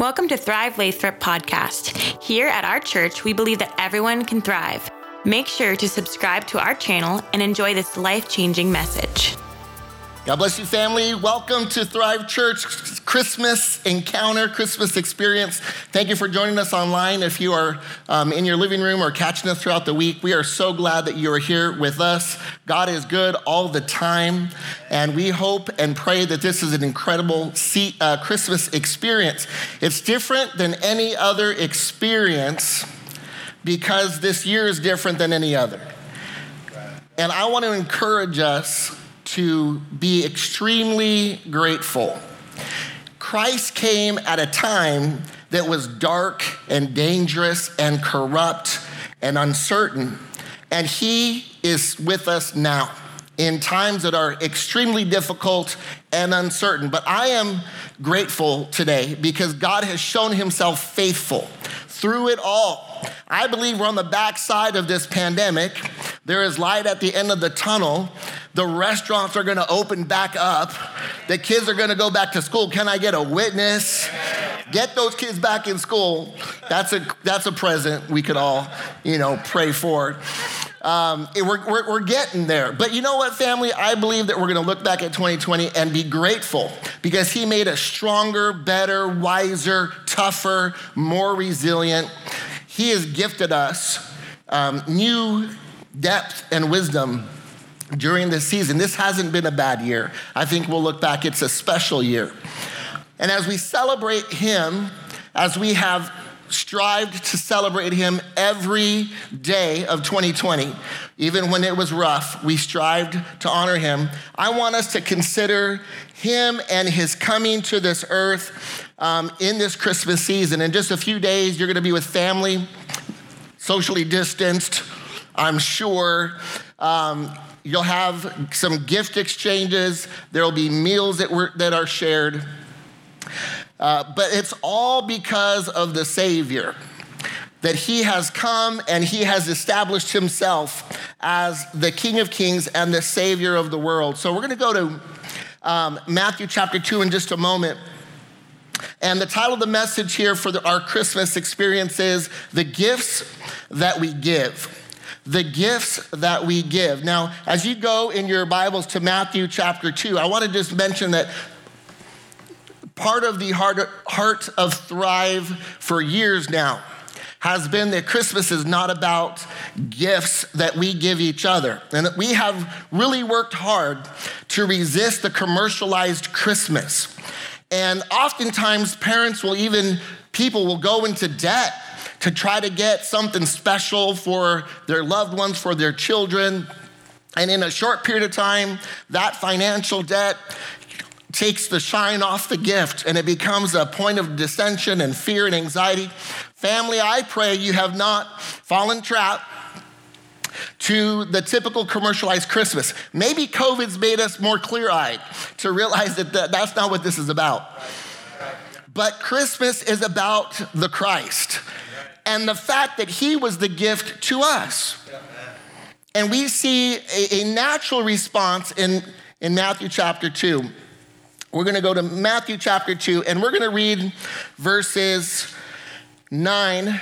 Welcome to Thrive Lathrop podcast. Here at our church, we believe that everyone can thrive. Make sure to subscribe to our channel and enjoy this life changing message. God bless you, family. Welcome to Thrive Church Christmas encounter, Christmas experience. Thank you for joining us online. If you are um, in your living room or catching us throughout the week, we are so glad that you are here with us. God is good all the time, and we hope and pray that this is an incredible uh, Christmas experience. It's different than any other experience because this year is different than any other. And I want to encourage us to be extremely grateful. Christ came at a time that was dark and dangerous and corrupt and uncertain, and He is with us now in times that are extremely difficult and uncertain. But I am grateful today because God has shown Himself faithful through it all. I believe we're on the backside of this pandemic. There is light at the end of the tunnel. The restaurants are gonna open back up. The kids are gonna go back to school. Can I get a witness? Get those kids back in school. That's a, that's a present we could all, you know, pray for. Um, we're, we're, we're, getting there. But you know what, family? I believe that we're going to look back at 2020 and be grateful because He made us stronger, better, wiser, tougher, more resilient. He has gifted us um, new depth and wisdom during this season. This hasn't been a bad year. I think we'll look back, it's a special year. And as we celebrate Him, as we have strived to celebrate him every day of 2020. Even when it was rough, we strived to honor him. I want us to consider him and his coming to this earth um, in this Christmas season. In just a few days, you're going to be with family, socially distanced, I'm sure. Um, you'll have some gift exchanges, there will be meals that, were, that are shared. Uh, but it's all because of the Savior that he has come and he has established himself as the King of Kings and the Savior of the world. So we're going to go to um, Matthew chapter 2 in just a moment. And the title of the message here for the, our Christmas experience is The Gifts That We Give. The gifts that we give. Now, as you go in your Bibles to Matthew chapter 2, I want to just mention that part of the heart, of Thrive for years now has been that Christmas is not about gifts that we give each other. And that we have really worked hard to resist the commercialized Christmas. And oftentimes, parents will even, people will go into debt to try to get something special for their loved ones, for their children. And in a short period of time, that financial debt takes the shine off the gift and it becomes a point of dissension and fear and anxiety. Family, I pray you have not fallen trap to the typical commercialized Christmas. Maybe COVID's made us more clear eyed to realize that that's not what this is about. But Christmas is about the Christ and the fact that he was the gift to us. And we see a, a natural response in, in Matthew chapter 2. We're going to go to Matthew chapter 2, and we're going to read verses 9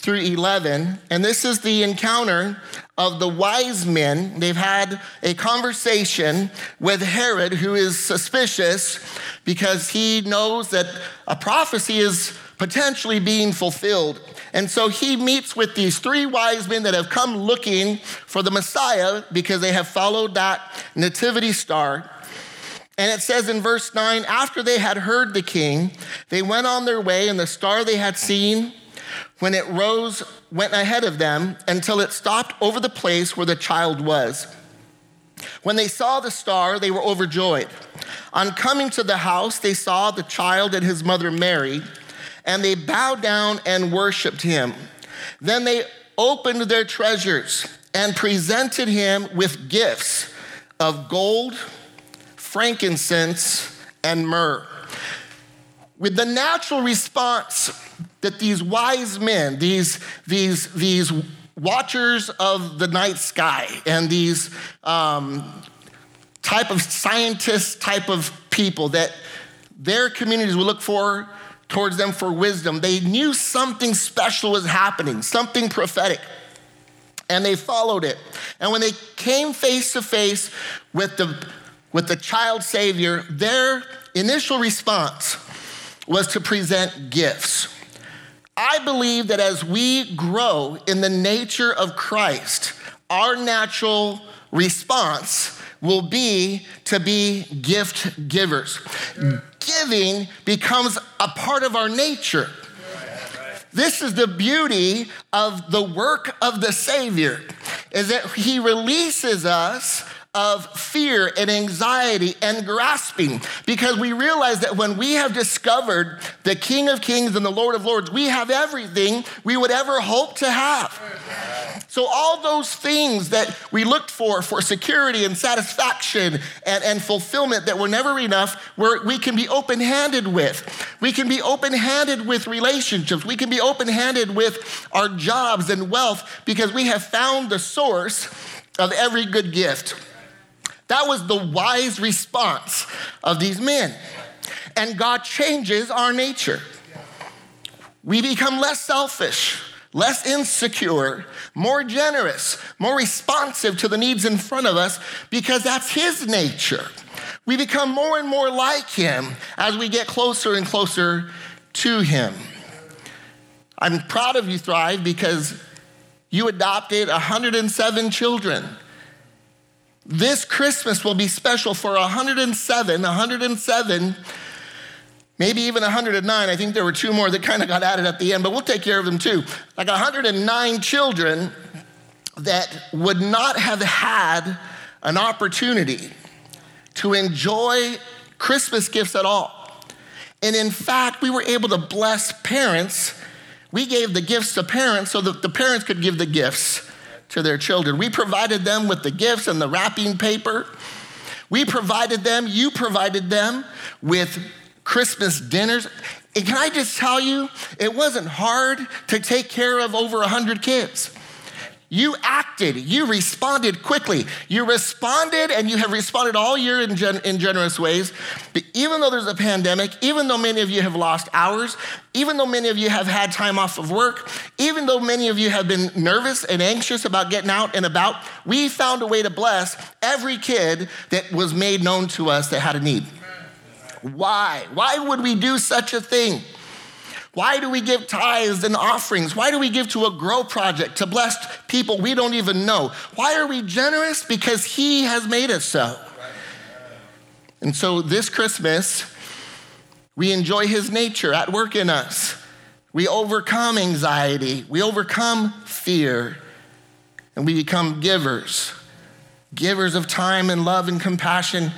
through 11. And this is the encounter of the wise men. They've had a conversation with Herod, who is suspicious because he knows that a prophecy is potentially being fulfilled. And so he meets with these three wise men that have come looking for the Messiah because they have followed that nativity star. And it says in verse 9, after they had heard the king, they went on their way, and the star they had seen when it rose went ahead of them until it stopped over the place where the child was. When they saw the star, they were overjoyed. On coming to the house, they saw the child and his mother Mary, and they bowed down and worshiped him. Then they opened their treasures and presented him with gifts of gold frankincense, and myrrh. With the natural response that these wise men, these, these, these watchers of the night sky, and these um, type of scientists, type of people that their communities would look for towards them for wisdom. They knew something special was happening, something prophetic. And they followed it. And when they came face to face with the, with the child Savior, their initial response was to present gifts. I believe that as we grow in the nature of Christ, our natural response will be to be gift givers. Giving becomes a part of our nature. This is the beauty of the work of the Savior, is that He releases us of fear and anxiety and grasping because we realize that when we have discovered the King of Kings and the Lord of Lords, we have everything we would ever hope to have. So, all those things that we looked for, for security and satisfaction and, and fulfillment that were never enough, where we can be open handed with. We can be open handed with relationships. We can be open handed with our jobs and wealth because we have found the source of every good gift. That was the wise response of these men. And God changes our nature. We become less selfish, less insecure, more generous, more responsive to the needs in front of us because that's His nature. We become more and more like Him as we get closer and closer to Him. I'm proud of you, Thrive, because you adopted 107 children. This Christmas will be special for 107, 107, maybe even 109. I think there were two more that kind of got added at the end, but we'll take care of them too. Like 109 children that would not have had an opportunity to enjoy Christmas gifts at all. And in fact, we were able to bless parents. We gave the gifts to parents so that the parents could give the gifts to their children. We provided them with the gifts and the wrapping paper. We provided them, you provided them with Christmas dinners. And can I just tell you, it wasn't hard to take care of over 100 kids. You acted, you responded quickly. You responded, and you have responded all year in, gen- in generous ways. But even though there's a pandemic, even though many of you have lost hours, even though many of you have had time off of work, even though many of you have been nervous and anxious about getting out and about, we found a way to bless every kid that was made known to us that had a need. Why? Why would we do such a thing? Why do we give tithes and offerings? Why do we give to a grow project to bless people we don't even know? Why are we generous? Because He has made us so. And so this Christmas, we enjoy His nature at work in us. We overcome anxiety, we overcome fear, and we become givers givers of time and love and compassion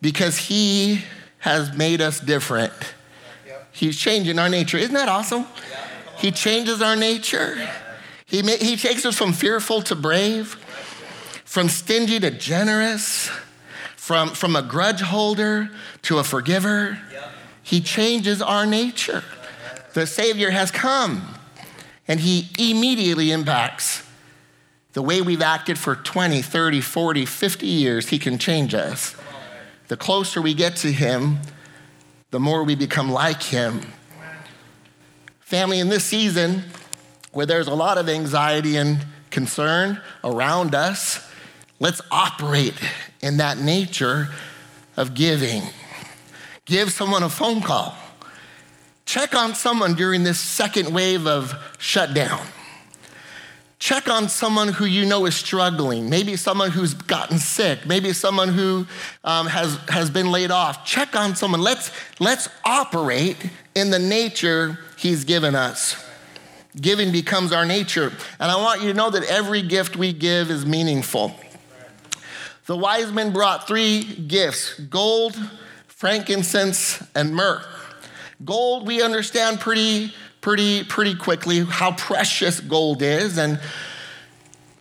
because He has made us different. He's changing our nature. Isn't that awesome? He changes our nature. He, he takes us from fearful to brave, from stingy to generous, from, from a grudge holder to a forgiver. He changes our nature. The Savior has come, and He immediately impacts the way we've acted for 20, 30, 40, 50 years. He can change us. The closer we get to Him, the more we become like him. Family, in this season where there's a lot of anxiety and concern around us, let's operate in that nature of giving. Give someone a phone call. Check on someone during this second wave of shutdown. Check on someone who you know is struggling, maybe someone who's gotten sick, maybe someone who um, has, has been laid off. Check on someone. Let's, let's operate in the nature He's given us. Giving becomes our nature. And I want you to know that every gift we give is meaningful. The wise men brought three gifts gold, frankincense, and myrrh. Gold, we understand pretty pretty, pretty quickly how precious gold is. And,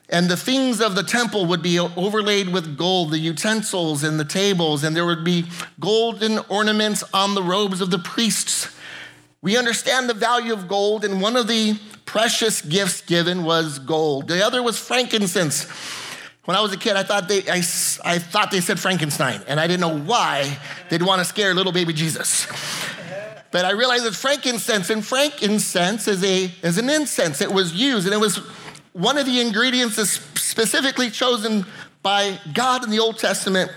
and the things of the temple would be overlaid with gold, the utensils and the tables, and there would be golden ornaments on the robes of the priests. We understand the value of gold, and one of the precious gifts given was gold. The other was frankincense. When I was a kid, I thought they, I, I thought they said Frankenstein, and I didn't know why they'd want to scare little baby Jesus. But I realized it's frankincense, and frankincense is, a, is an incense. It was used, and it was one of the ingredients that's specifically chosen by God in the Old Testament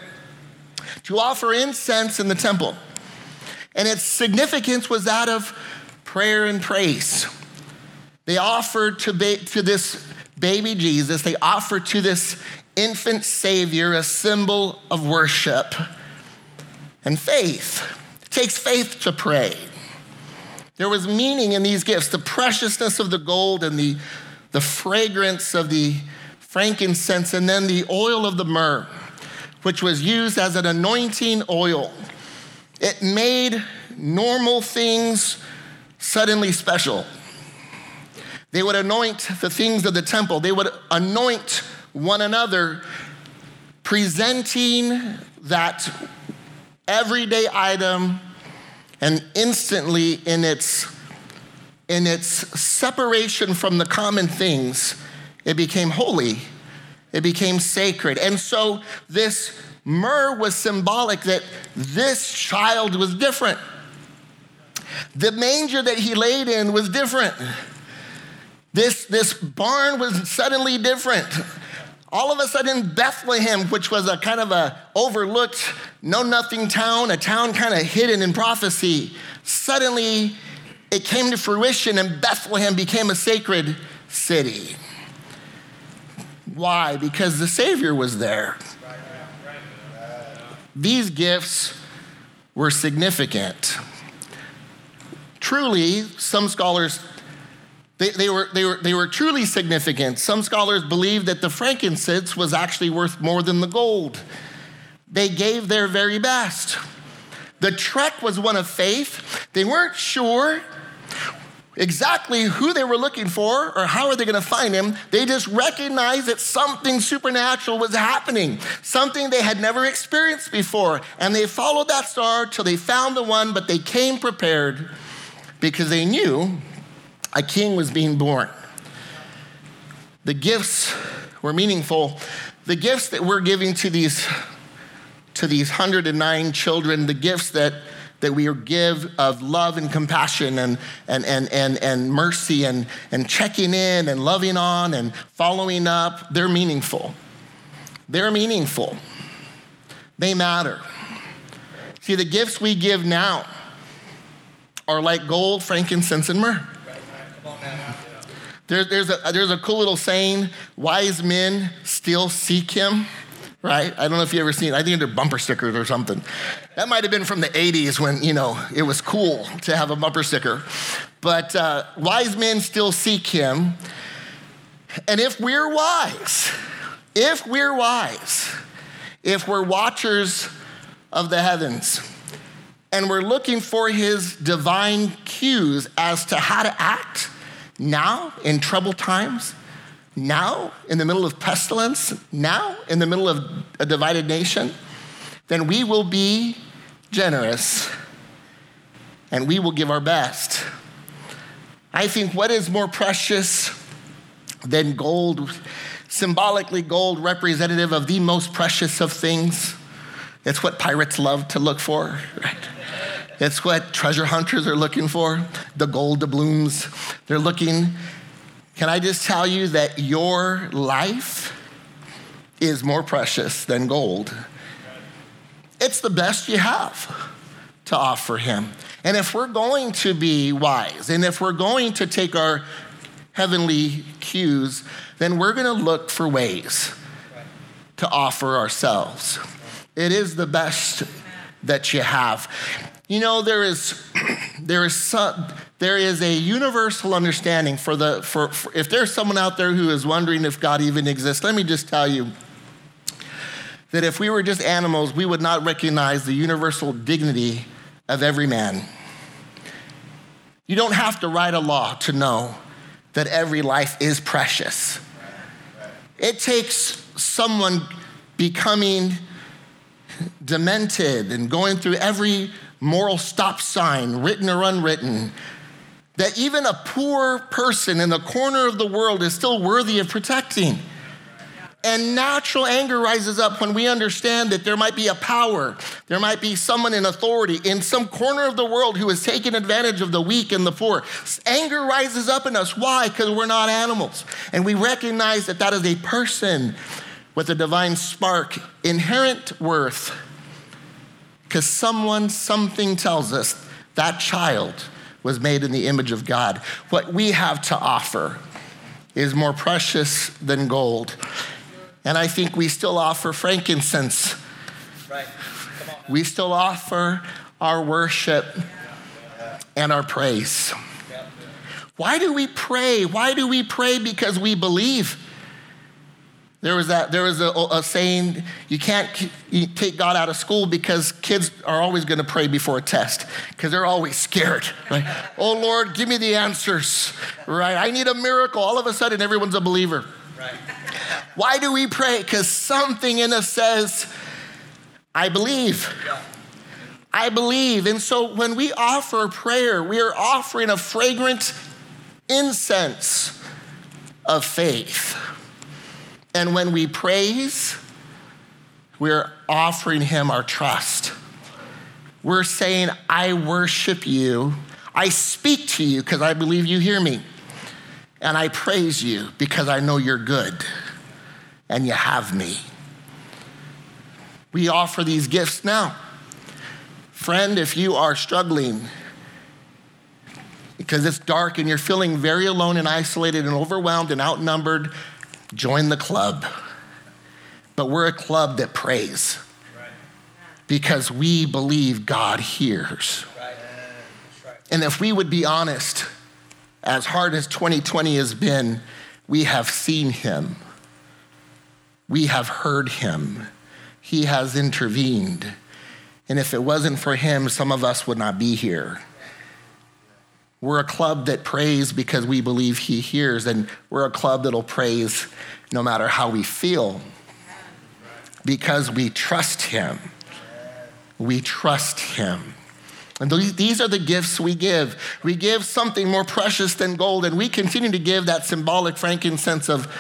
to offer incense in the temple. And its significance was that of prayer and praise. They offered to, ba- to this baby Jesus, they offered to this infant Savior a symbol of worship and faith. Takes faith to pray. There was meaning in these gifts the preciousness of the gold and the, the fragrance of the frankincense, and then the oil of the myrrh, which was used as an anointing oil. It made normal things suddenly special. They would anoint the things of the temple, they would anoint one another, presenting that everyday item and instantly in its in its separation from the common things it became holy. It became sacred. And so this myrrh was symbolic that this child was different. The manger that he laid in was different. This, this barn was suddenly different all of a sudden bethlehem which was a kind of a overlooked know nothing town a town kind of hidden in prophecy suddenly it came to fruition and bethlehem became a sacred city. Why? Because the savior was there. These gifts were significant. Truly some scholars they, they, were, they, were, they were truly significant. Some scholars believe that the frankincense was actually worth more than the gold. They gave their very best. The trek was one of faith. They weren't sure exactly who they were looking for or how are they going to find him. They just recognized that something supernatural was happening, something they had never experienced before. And they followed that star till they found the one, but they came prepared because they knew a king was being born. The gifts were meaningful. The gifts that we're giving to these, to these 109 children, the gifts that, that we give of love and compassion and, and, and, and, and mercy and, and checking in and loving on and following up, they're meaningful. They're meaningful. They matter. See, the gifts we give now are like gold, frankincense, and myrrh. There, there's, a, there's a cool little saying wise men still seek him, right? I don't know if you ever seen I think they're bumper stickers or something. That might have been from the 80s when, you know, it was cool to have a bumper sticker. But uh, wise men still seek him. And if we're wise, if we're wise, if we're watchers of the heavens, and we're looking for his divine cues as to how to act, now in troubled times, now in the middle of pestilence, now in the middle of a divided nation, then we will be generous and we will give our best. I think what is more precious than gold, symbolically, gold representative of the most precious of things? It's what pirates love to look for, right? It's what treasure hunters are looking for the gold doubloons. They're looking. Can I just tell you that your life is more precious than gold? It's the best you have to offer Him. And if we're going to be wise, and if we're going to take our heavenly cues, then we're going to look for ways to offer ourselves. It is the best that you have. You know, there is, there is, some, there is a universal understanding for the, for, for, if there's someone out there who is wondering if God even exists, let me just tell you that if we were just animals, we would not recognize the universal dignity of every man. You don't have to write a law to know that every life is precious. It takes someone becoming demented and going through every moral stop sign, written or unwritten, that even a poor person in the corner of the world is still worthy of protecting. And natural anger rises up when we understand that there might be a power, there might be someone in authority in some corner of the world who is taking advantage of the weak and the poor. Anger rises up in us. Why? Because we're not animals. And we recognize that that is a person with a divine spark, inherent worth. Because someone, something tells us that child was made in the image of God. What we have to offer is more precious than gold. And I think we still offer frankincense. Right. We still offer our worship and our praise. Why do we pray? Why do we pray? Because we believe. There was, that, there was a, a saying, you can't you take God out of school because kids are always going to pray before a test because they're always scared. Right? oh, Lord, give me the answers. Right? I need a miracle. All of a sudden, everyone's a believer. Right. Why do we pray? Because something in us says, I believe. Yeah. I believe. And so when we offer prayer, we are offering a fragrant incense of faith. And when we praise, we're offering Him our trust. We're saying, I worship you. I speak to you because I believe you hear me. And I praise you because I know you're good and you have me. We offer these gifts now. Friend, if you are struggling because it's dark and you're feeling very alone and isolated and overwhelmed and outnumbered, join the club. But we're a club that prays because we believe God hears. And if we would be honest, as hard as 2020 has been, we have seen him. We have heard him. He has intervened. And if it wasn't for him, some of us would not be here. We're a club that prays because we believe he hears, and we're a club that'll praise no matter how we feel because we trust him. We trust him. And these are the gifts we give. We give something more precious than gold, and we continue to give that symbolic frankincense of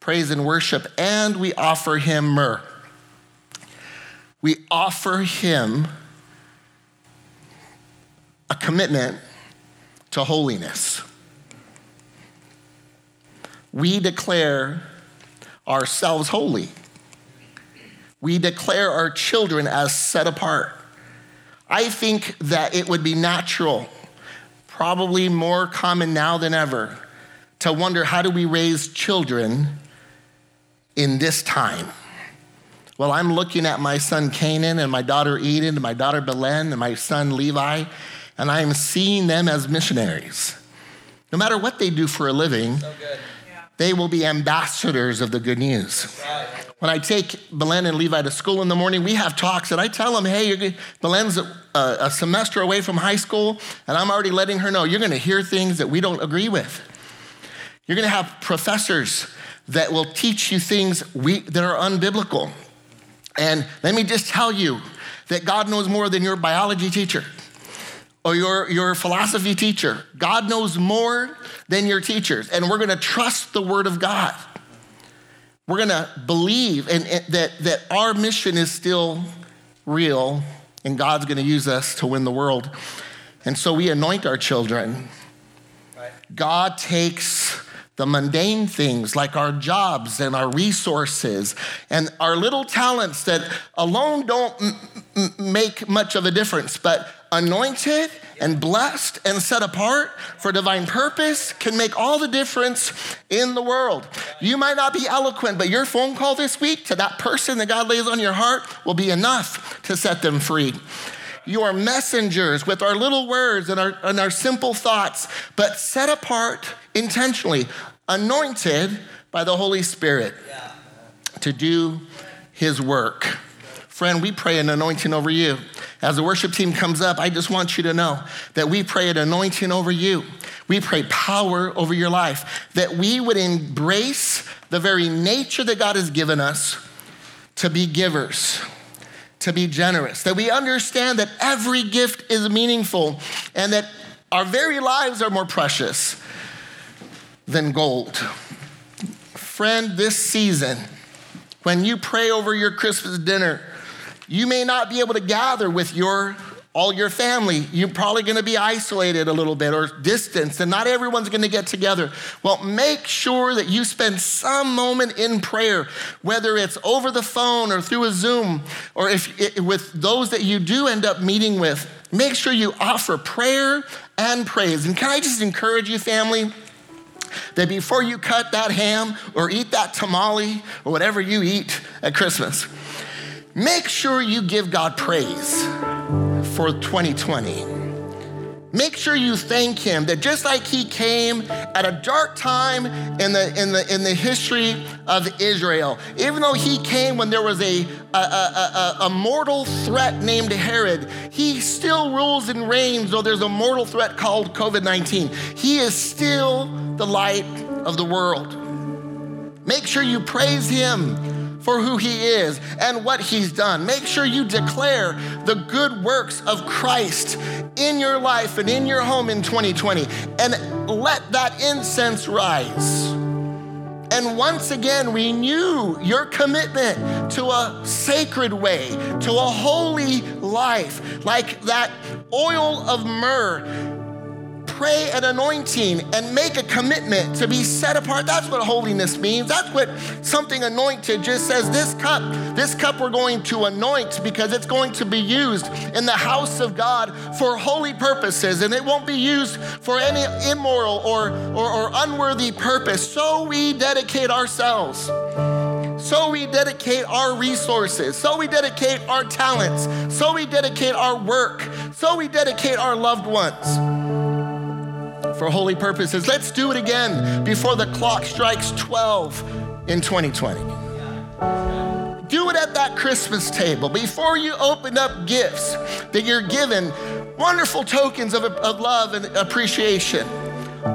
praise and worship, and we offer him myrrh. We offer him a commitment to holiness. We declare ourselves holy. We declare our children as set apart. I think that it would be natural, probably more common now than ever, to wonder how do we raise children in this time? Well, I'm looking at my son Canaan and my daughter Eden and my daughter Belen and my son Levi, and I'm seeing them as missionaries. No matter what they do for a living, so they will be ambassadors of the good news. Right. When I take Belen and Levi to school in the morning, we have talks, and I tell them, hey, Belen's a, a semester away from high school, and I'm already letting her know you're going to hear things that we don't agree with. You're going to have professors that will teach you things we, that are unbiblical. And let me just tell you that God knows more than your biology teacher or your, your philosophy teacher. God knows more than your teachers, and we're going to trust the Word of God. We're going to believe and, and that, that our mission is still real and God's going to use us to win the world. And so we anoint our children. Right. God takes the mundane things like our jobs and our resources and our little talents that alone don't m- m- make much of a difference, but anointed and blessed and set apart for divine purpose can make all the difference in the world. You might not be eloquent, but your phone call this week to that person that God lays on your heart will be enough to set them free. You are messengers with our little words and our, and our simple thoughts, but set apart intentionally, anointed by the Holy Spirit to do his work. Friend, we pray an anointing over you. As the worship team comes up, I just want you to know that we pray an anointing over you. We pray power over your life, that we would embrace the very nature that God has given us to be givers, to be generous, that we understand that every gift is meaningful and that our very lives are more precious than gold. Friend, this season, when you pray over your Christmas dinner, you may not be able to gather with your all your family. You're probably going to be isolated a little bit or distanced, and not everyone's going to get together. Well, make sure that you spend some moment in prayer, whether it's over the phone or through a Zoom, or if it, with those that you do end up meeting with. Make sure you offer prayer and praise. And can I just encourage you, family? That before you cut that ham or eat that tamale or whatever you eat at Christmas, make sure you give God praise for 2020. Make sure you thank him that just like he came at a dark time in the, in the, in the history of Israel, even though he came when there was a, a, a, a, mortal threat named Herod, he still rules and reigns, though there's a mortal threat called COVID 19. He is still the light of the world. Make sure you praise him for who he is and what he's done. Make sure you declare the good works of Christ in your life and in your home in 2020 and let that incense rise. And once again, renew your commitment to a sacred way, to a holy life, like that oil of myrrh pray an anointing and make a commitment to be set apart. That's what holiness means. That's what something anointed just says. This cup, this cup we're going to anoint because it's going to be used in the house of God for holy purposes and it won't be used for any immoral or, or, or unworthy purpose. So we dedicate ourselves. So we dedicate our resources. So we dedicate our talents. So we dedicate our work. So we dedicate our loved ones for holy purposes. Let's do it again before the clock strikes 12 in 2020. Do it at that Christmas table before you open up gifts that you're given, wonderful tokens of, of love and appreciation,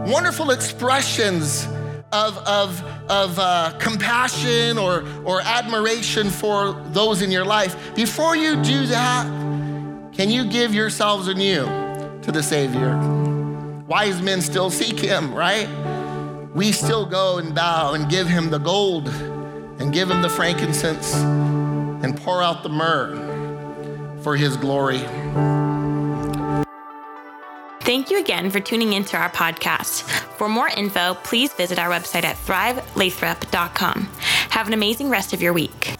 wonderful expressions of, of, of uh, compassion or, or admiration for those in your life. Before you do that, can you give yourselves anew to the Savior? Wise men still seek him, right? We still go and bow and give him the gold and give him the frankincense and pour out the myrrh for his glory. Thank you again for tuning into our podcast. For more info, please visit our website at thrivelathrop.com. Have an amazing rest of your week.